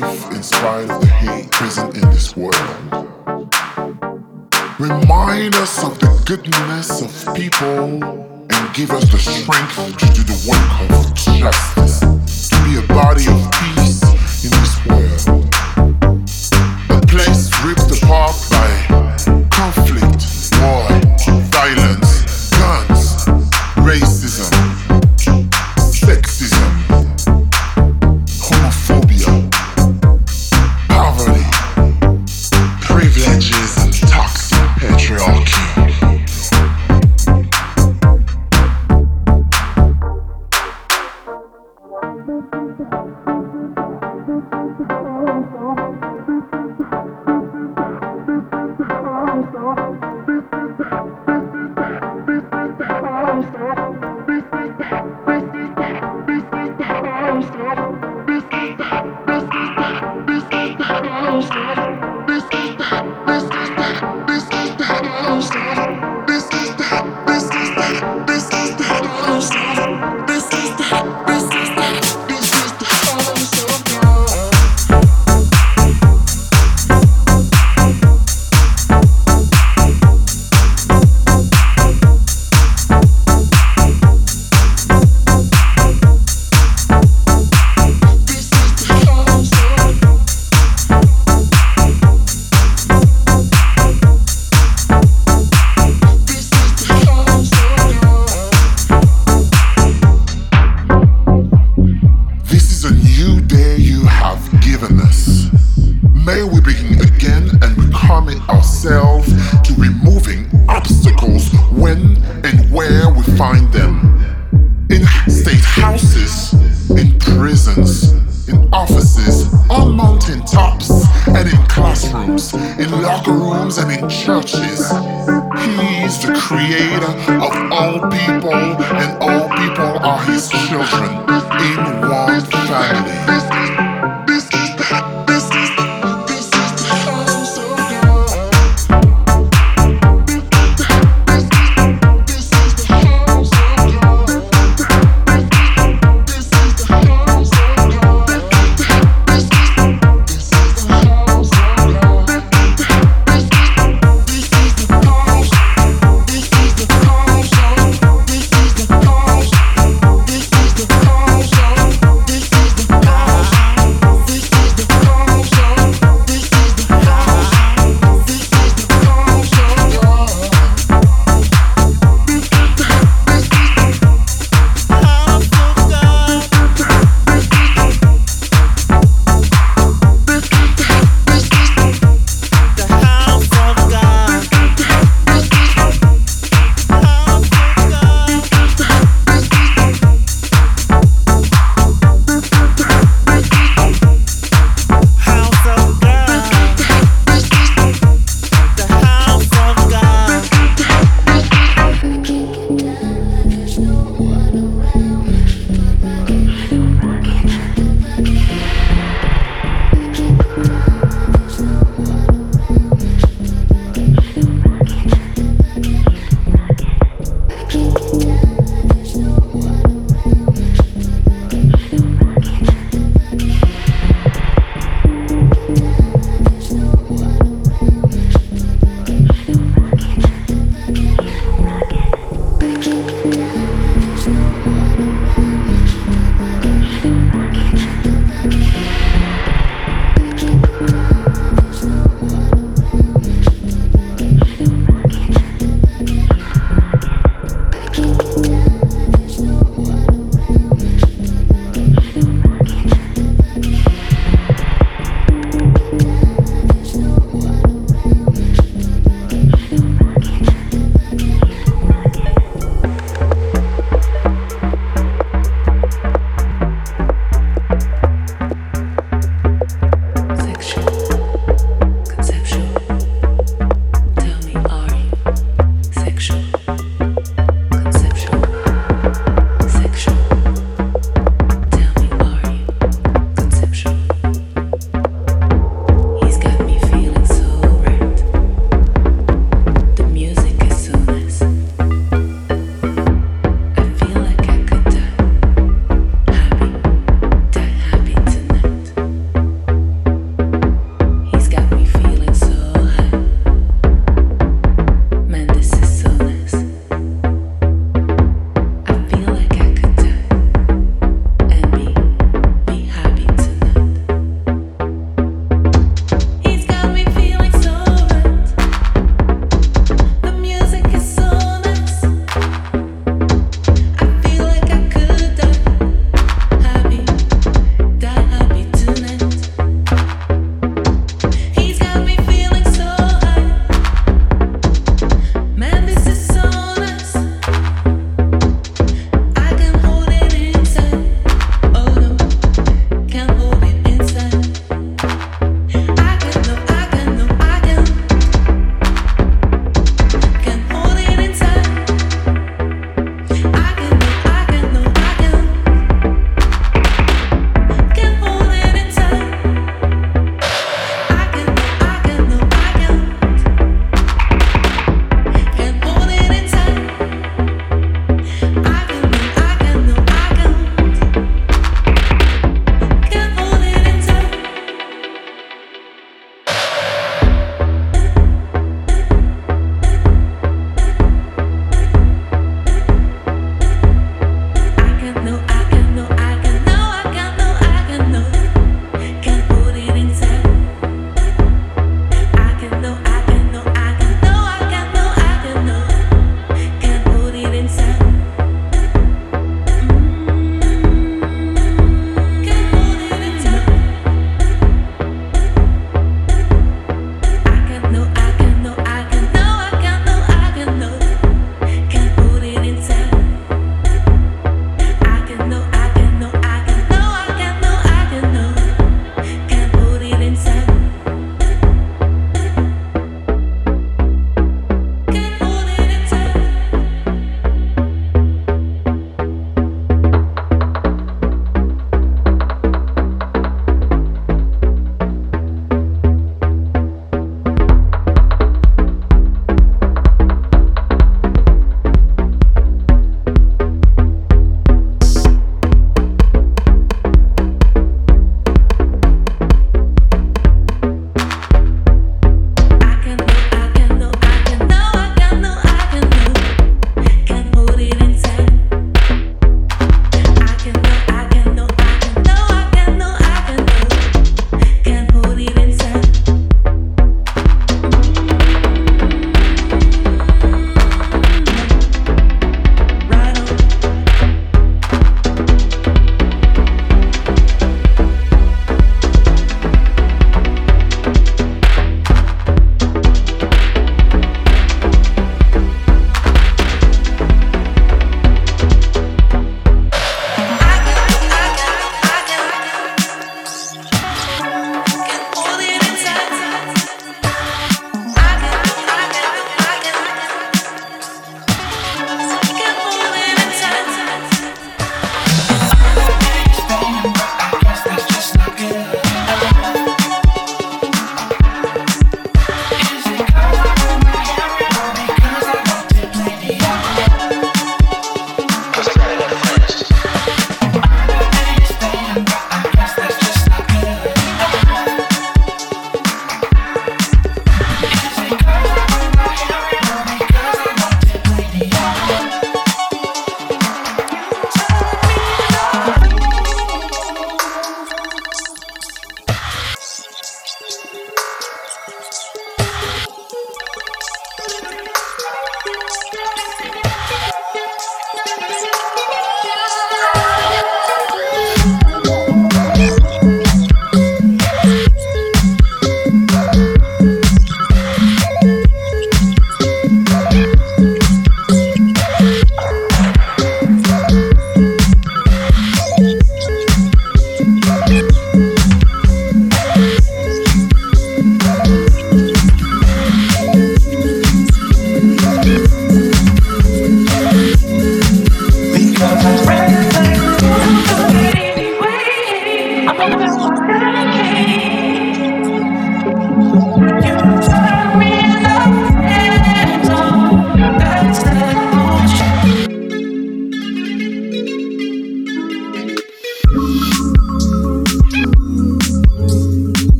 life in spite of the hate present in this world. Remind us of the goodness of people and give us the strength to do the work of justice, to be a body of peace in this world. A place ripped apart by conflict, houses, in prisons, in offices, on mountain tops, and in classrooms, in locker rooms, and in churches. He's the creator of all people, and all people are his children in one family.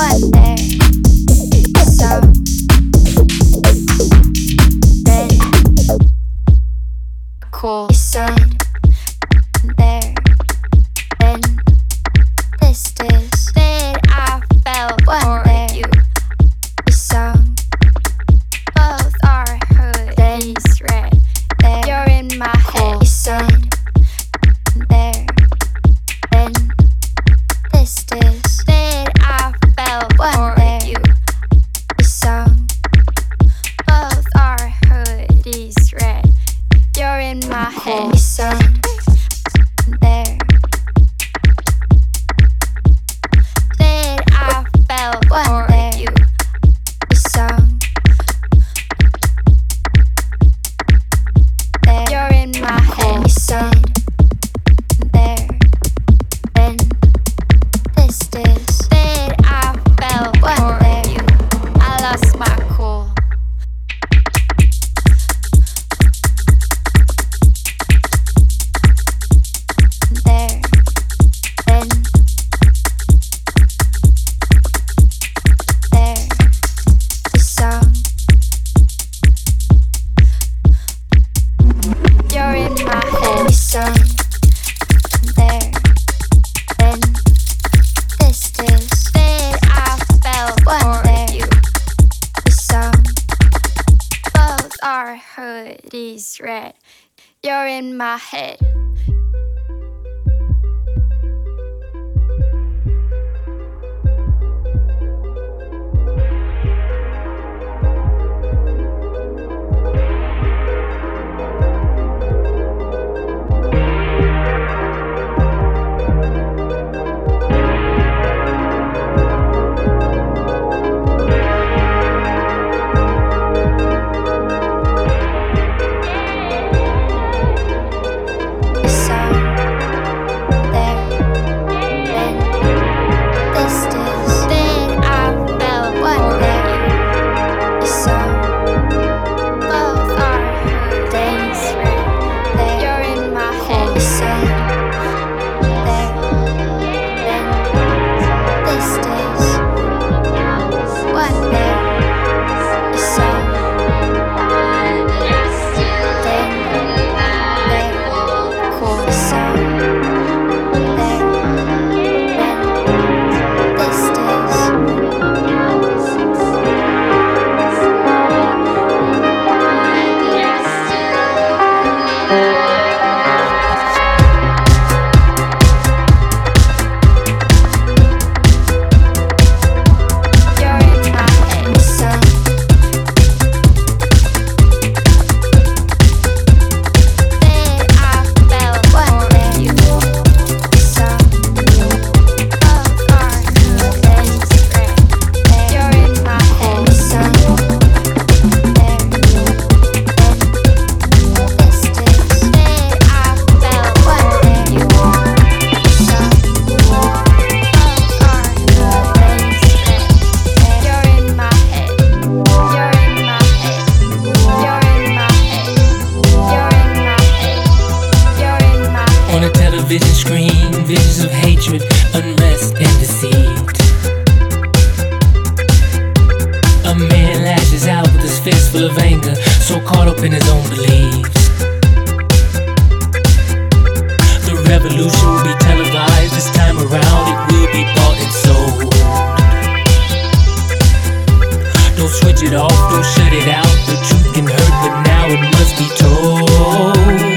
was there. waves. The revolution will be televised this time around, it will be bought and sold. Don't switch it off, don't shut it out. The truth can hurt, but now it must be told.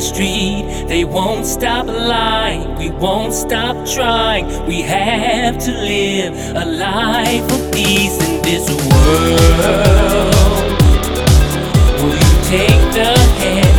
street. They won't stop lying, we won't stop trying. We have to live a life of peace in this world. Will you take the hand?